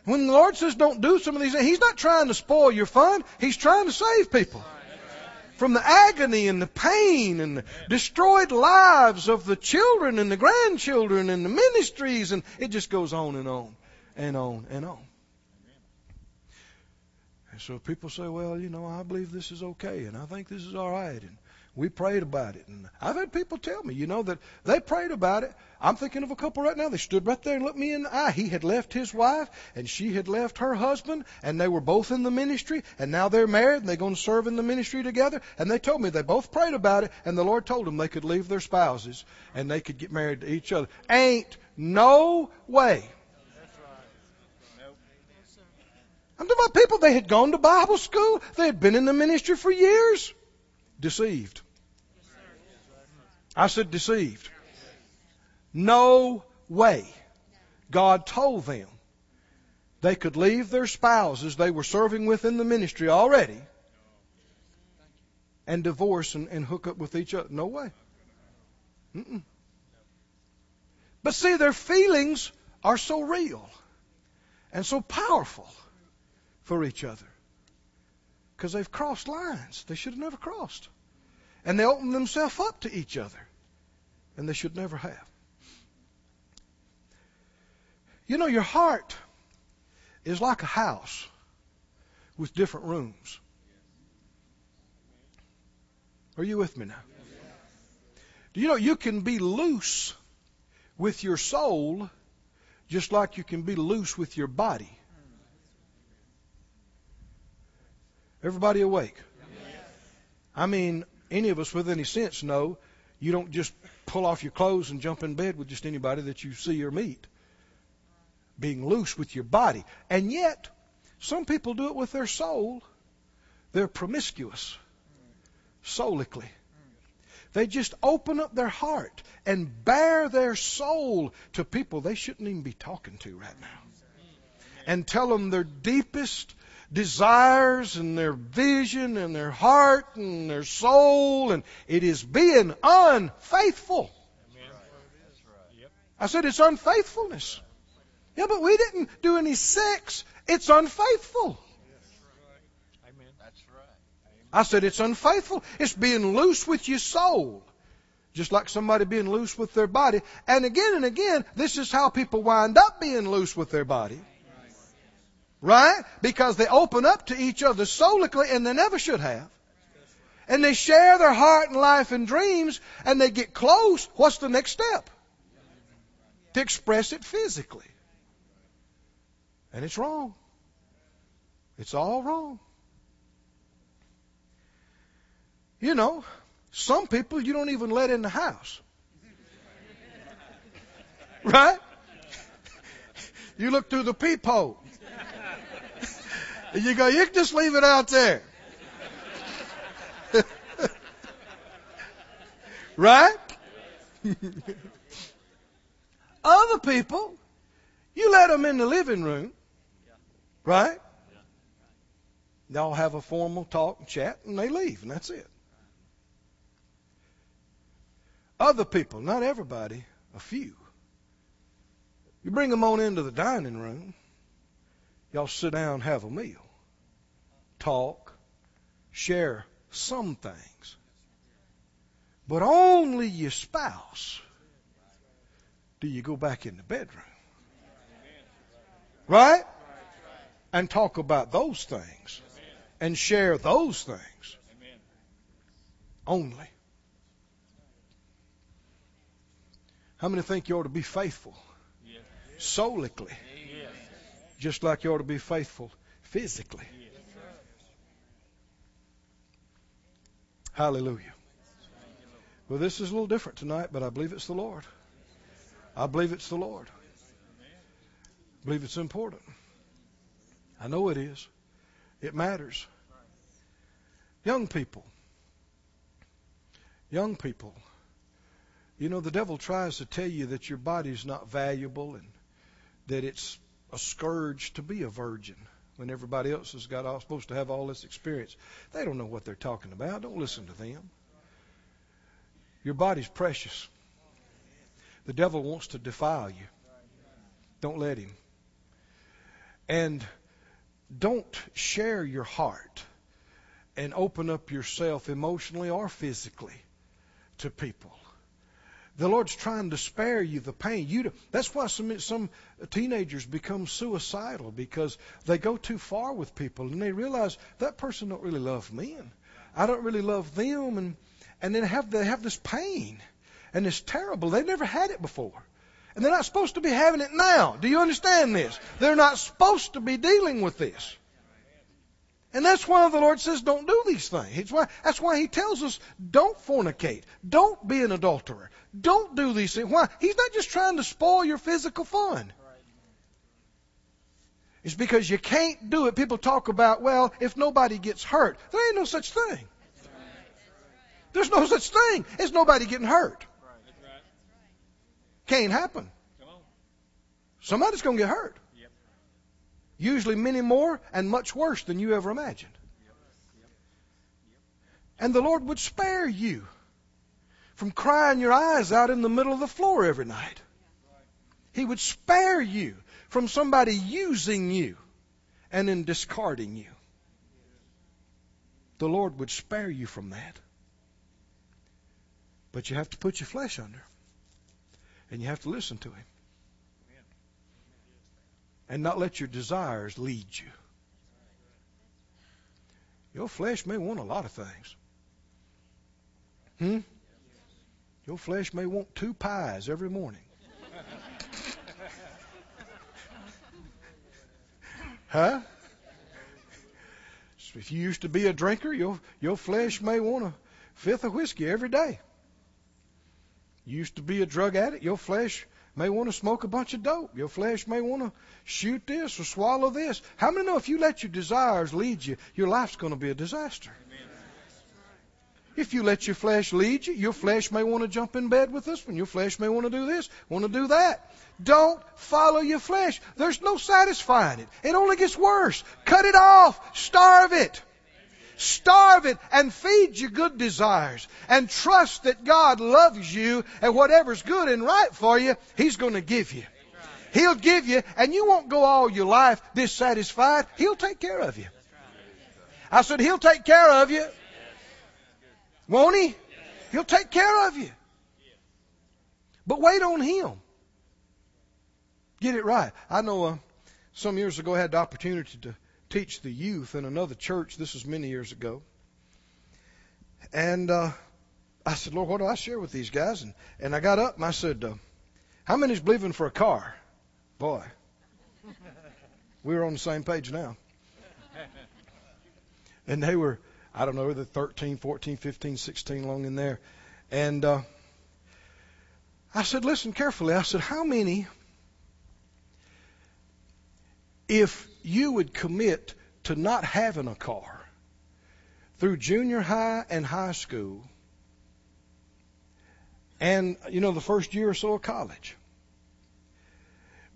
When the Lord says don't do some of these things, He's not trying to spoil your fun. He's trying to save people from the agony and the pain and the destroyed lives of the children and the grandchildren and the ministries, and it just goes on and on and on and on. And so people say, well, you know, I believe this is okay, and I think this is all right, and we prayed about it. And I've had people tell me, you know, that they prayed about it. I'm thinking of a couple right now. They stood right there and looked me in the eye. He had left his wife and she had left her husband and they were both in the ministry and now they're married and they're going to serve in the ministry together. And they told me they both prayed about it and the Lord told them they could leave their spouses and they could get married to each other. Ain't no way. I'm talking about people, they had gone to Bible school. They had been in the ministry for years. Deceived. I said deceived. No way. God told them they could leave their spouses they were serving with in the ministry already and divorce and, and hook up with each other. No way. Mm-mm. But see, their feelings are so real and so powerful for each other because they've crossed lines they should have never crossed. And they open themselves up to each other and they should never have. You know, your heart is like a house with different rooms. Are you with me now? Do you know you can be loose with your soul just like you can be loose with your body? Everybody awake? I mean, any of us with any sense know you don't just pull off your clothes and jump in bed with just anybody that you see or meet. Being loose with your body. And yet, some people do it with their soul. They're promiscuous, soulically. They just open up their heart and bare their soul to people they shouldn't even be talking to right now. And tell them their deepest desires and their vision and their heart and their soul, and it is being unfaithful. I said it's unfaithfulness. Yeah, but we didn't do any sex. It's unfaithful. That's right. I said it's unfaithful. It's being loose with your soul. Just like somebody being loose with their body. And again and again, this is how people wind up being loose with their body. Right? Because they open up to each other soulically and they never should have. And they share their heart and life and dreams and they get close. What's the next step? To express it physically. And it's wrong. It's all wrong. You know, some people you don't even let in the house. Right? You look through the peephole. And you go, you can just leave it out there. right? Other people, you let them in the living room, right? They'll have a formal talk and chat, and they leave, and that's it. Other people, not everybody, a few. You bring them on into the dining room, y'all sit down, have a meal, talk, share some things. But only your spouse do you go back in the bedroom. Right? And talk about those things. And share those things. Only. How many think you ought to be faithful? Soulically. Just like you ought to be faithful physically. Hallelujah. Well, this is a little different tonight, but I believe it's the Lord. I believe it's the Lord. I believe it's important. I know it is. It matters. Young people. Young people. You know, the devil tries to tell you that your body's not valuable and that it's a scourge to be a virgin when everybody else has got all supposed to have all this experience. They don't know what they're talking about. Don't listen to them. Your body's precious. The devil wants to defile you. Don't let him. And don't share your heart and open up yourself emotionally or physically to people. The Lord's trying to spare you the pain. You, that's why some, some teenagers become suicidal because they go too far with people and they realize that person don't really love me and I don't really love them and and then have they have this pain and it's terrible. They've never had it before. And they're not supposed to be having it now. Do you understand this? They're not supposed to be dealing with this. And that's why the Lord says don't do these things. Why, that's why He tells us don't fornicate. Don't be an adulterer. Don't do these things. Why? He's not just trying to spoil your physical fun. It's because you can't do it. People talk about, well, if nobody gets hurt. There ain't no such thing. There's no such thing as nobody getting hurt. Can't happen. Somebody's going to get hurt. Usually many more and much worse than you ever imagined. And the Lord would spare you from crying your eyes out in the middle of the floor every night. He would spare you from somebody using you and then discarding you. The Lord would spare you from that. But you have to put your flesh under. And you have to listen to Him. And not let your desires lead you. Your flesh may want a lot of things. Hmm? Your flesh may want two pies every morning. huh? If you used to be a drinker, your your flesh may want a fifth of whiskey every day. You used to be a drug addict, your flesh may want to smoke a bunch of dope. Your flesh may want to shoot this or swallow this. How many know if you let your desires lead you, your life's going to be a disaster? If you let your flesh lead you, your flesh may want to jump in bed with this one. Your flesh may want to do this, want to do that. Don't follow your flesh. There's no satisfying it. It only gets worse. Cut it off. Starve it. Starve it and feed your good desires and trust that God loves you and whatever's good and right for you, He's going to give you. He'll give you and you won't go all your life dissatisfied. He'll take care of you. I said, He'll take care of you. Won't He? He'll take care of you. But wait on Him. Get it right. I know uh, some years ago I had the opportunity to teach the youth in another church. This was many years ago. And uh, I said, Lord, what do I share with these guys? And, and I got up and I said, uh, How many's believing for a car? Boy, we were on the same page now. And they were, I don't know, the 13, 14, 15, 16 long in there. And uh, I said, Listen carefully. I said, How many, if you would commit to not having a car through junior high and high school and, you know, the first year or so of college,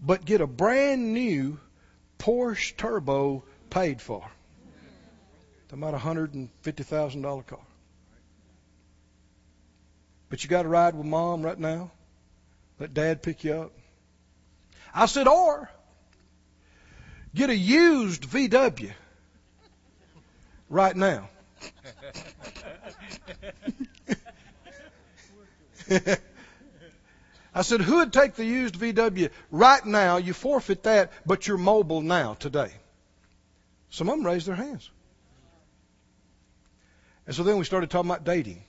but get a brand new Porsche Turbo paid for. It's about a $150,000 car. But you got to ride with mom right now. Let dad pick you up. I said, or Get a used VW right now. I said, who would take the used VW right now? You forfeit that, but you're mobile now, today. Some of them raised their hands. And so then we started talking about dating.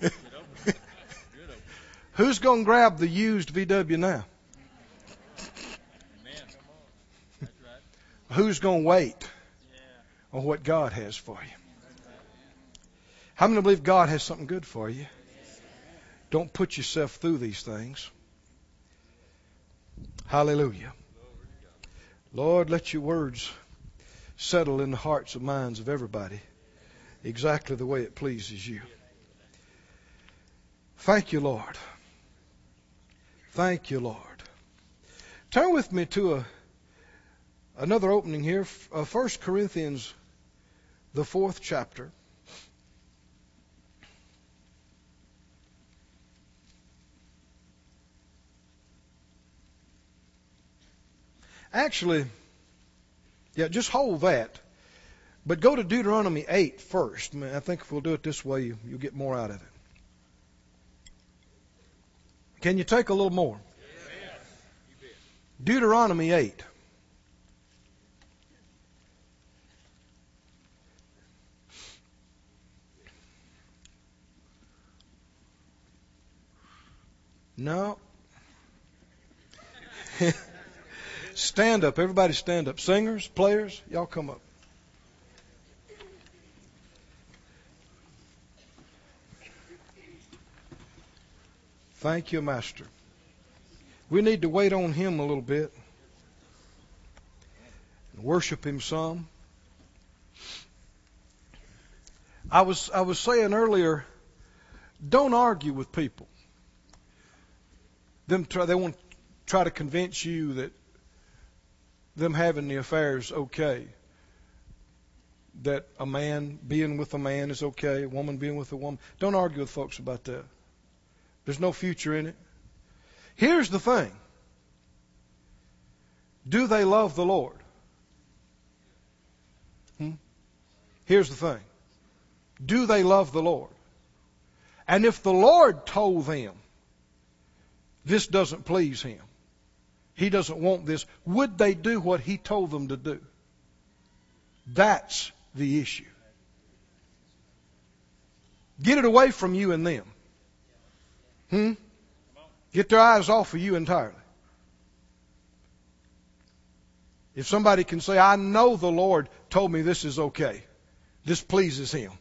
Who's going to grab the used VW now? Who's going to wait on what God has for you? How many believe God has something good for you? Don't put yourself through these things. Hallelujah. Lord, let your words settle in the hearts and minds of everybody exactly the way it pleases you. Thank you, Lord. Thank you, Lord. Turn with me to a another opening here, uh, 1 Corinthians, the fourth chapter. Actually, yeah, just hold that. But go to Deuteronomy 8 first. I think if we'll do it this way, you, will get more out of it. Can you take a little more? Deuteronomy 8. No. stand up. Everybody stand up. Singers, players, y'all come up. Thank you, Master. We need to wait on Him a little bit and worship Him some. I was I was saying earlier, don't argue with people them try, they want to try to convince you that them having the affair is okay. That a man being with a man is okay, a woman being with a woman. Don't argue with folks about that. There's no future in it. Here's the thing. Do they love the Lord? Hmm? Here's the thing. Do they love the Lord? And if the Lord told them this doesn't please him. He doesn't want this. Would they do what he told them to do? That's the issue. Get it away from you and them. Hmm? Get their eyes off of you entirely. If somebody can say, I know the Lord told me this is okay, this pleases Him.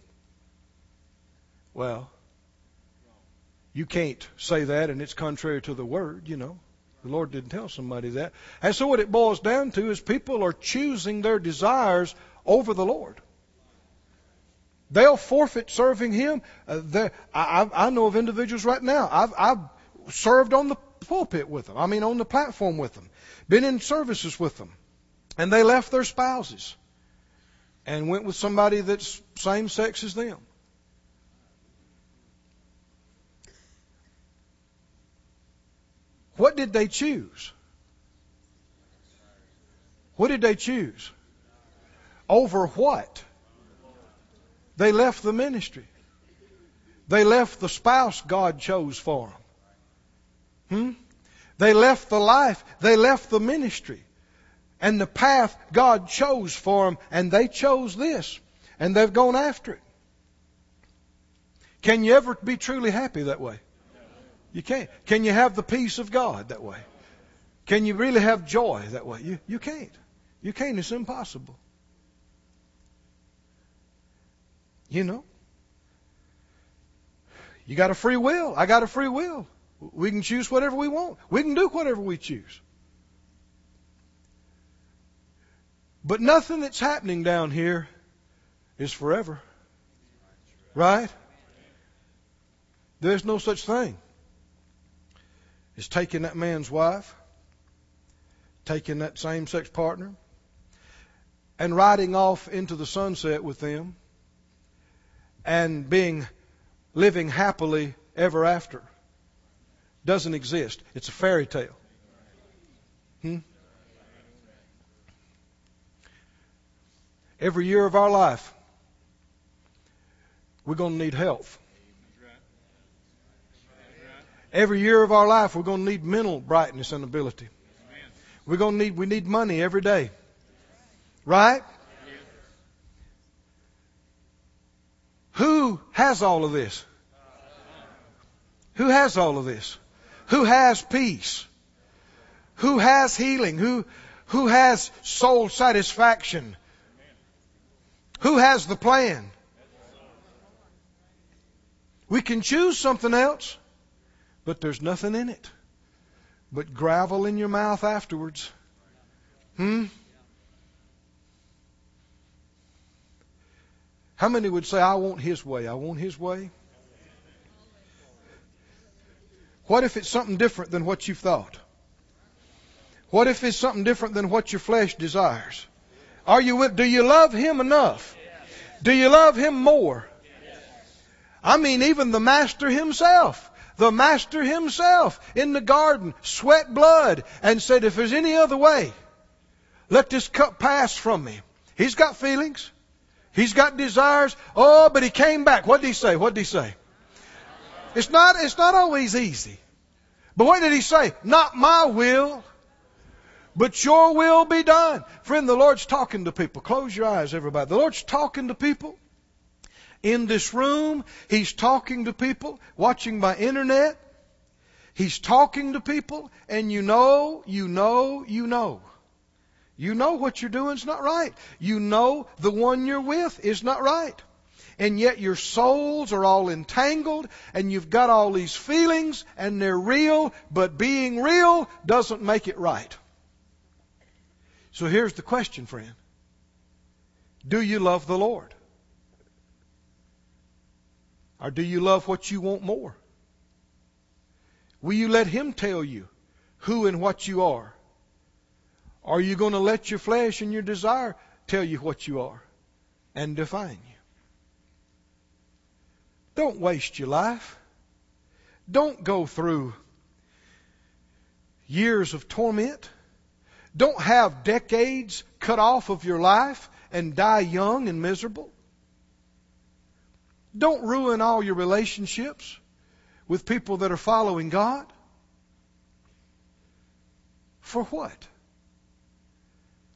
Well, you can't say that and it's contrary to the Word, you know. The Lord didn't tell somebody that. And so what it boils down to is people are choosing their desires over the Lord. They'll forfeit serving Him. Uh, I, I know of individuals right now. I've, I've served on the pulpit with them. I mean, on the platform with them. Been in services with them. And they left their spouses and went with somebody that's same sex as them. What did they choose? What did they choose? Over what? They left the ministry. They left the spouse God chose for them. Hmm? They left the life. They left the ministry. And the path God chose for them, and they chose this. And they've gone after it. Can you ever be truly happy that way? You can't. Can you have the peace of God that way? Can you really have joy that way? You, you can't. You can't. It's impossible. You know? You got a free will. I got a free will. We can choose whatever we want. We can do whatever we choose. But nothing that's happening down here is forever. Right? There's no such thing is taking that man's wife, taking that same sex partner, and riding off into the sunset with them and being living happily ever after. Doesn't exist. It's a fairy tale. Hmm? Every year of our life, we're going to need health. Every year of our life, we're going to need mental brightness and ability. We're going to need, we need money every day. Right? Who has all of this? Who has all of this? Who has peace? Who has healing? Who, who has soul satisfaction? Who has the plan? We can choose something else but there's nothing in it but gravel in your mouth afterwards. Hmm? How many would say, I want His way? I want His way? What if it's something different than what you've thought? What if it's something different than what your flesh desires? Are you, with, do you love Him enough? Do you love Him more? I mean, even the Master Himself the Master himself in the garden sweat blood and said, if there's any other way, let this cup pass from me. He's got feelings. He's got desires. Oh, but he came back. What did he say? What did he say? It's not, it's not always easy. But what did he say? Not my will, but your will be done. Friend, the Lord's talking to people. Close your eyes, everybody. The Lord's talking to people in this room. He's talking to people watching by internet. He's talking to people, and you know, you know, you know. You know what you're doing is not right. You know the one you're with is not right. And yet your souls are all entangled, and you've got all these feelings, and they're real, but being real doesn't make it right. So here's the question, friend. Do you love the Lord? Or do you love what you want more? Will you let Him tell you who and what you are? Are you going to let your flesh and your desire tell you what you are and define you? Don't waste your life. Don't go through years of torment. Don't have decades cut off of your life and die young and miserable. Don't ruin all your relationships with people that are following God. For what?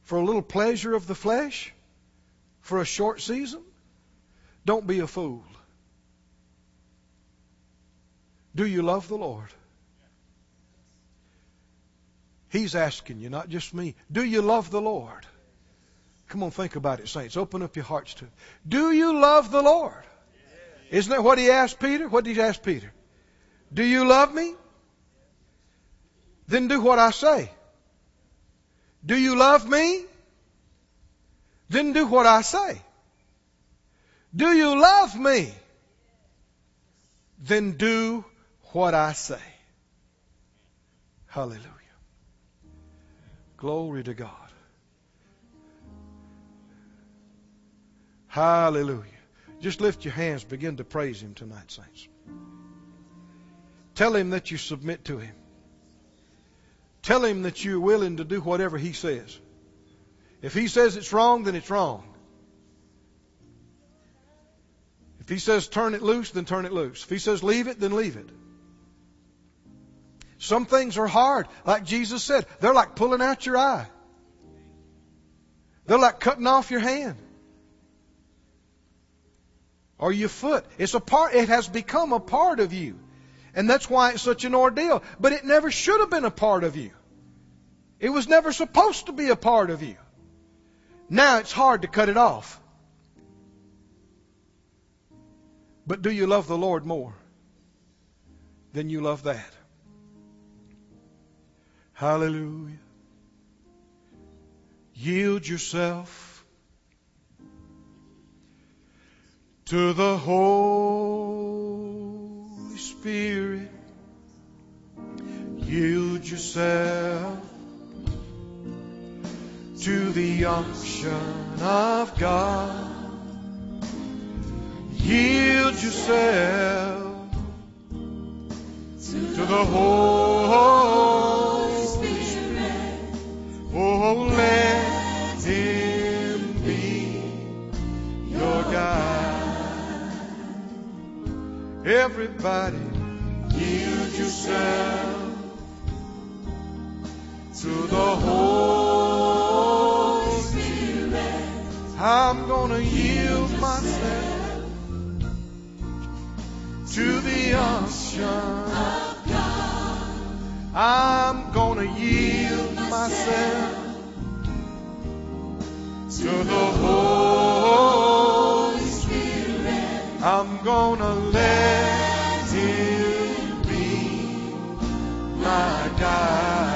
For a little pleasure of the flesh? For a short season? Don't be a fool. Do you love the Lord? He's asking you, not just me. Do you love the Lord? Come on, think about it, saints. Open up your hearts to it. Do you love the Lord? Isn't that what he asked Peter? What did he ask Peter? Do you love me? Then do what I say. Do you love me? Then do what I say. Do you love me? Then do what I say. Hallelujah. Glory to God. Hallelujah. Just lift your hands, begin to praise Him tonight, saints. Tell Him that you submit to Him. Tell Him that you're willing to do whatever He says. If He says it's wrong, then it's wrong. If He says turn it loose, then turn it loose. If He says leave it, then leave it. Some things are hard. Like Jesus said, they're like pulling out your eye. They're like cutting off your hand. Or your foot. It's a part, it has become a part of you. And that's why it's such an ordeal. But it never should have been a part of you. It was never supposed to be a part of you. Now it's hard to cut it off. But do you love the Lord more than you love that? Hallelujah. Yield yourself to the Holy Spirit. Yield yourself to the unction of God. Yield yourself to the Holy Spirit. Oh, let Him be your guide. Everybody, yield yourself to the Holy Spirit. I'm gonna yield myself to the unction of God. I'm gonna yield myself to the Holy. I'm gonna let Him be my guide.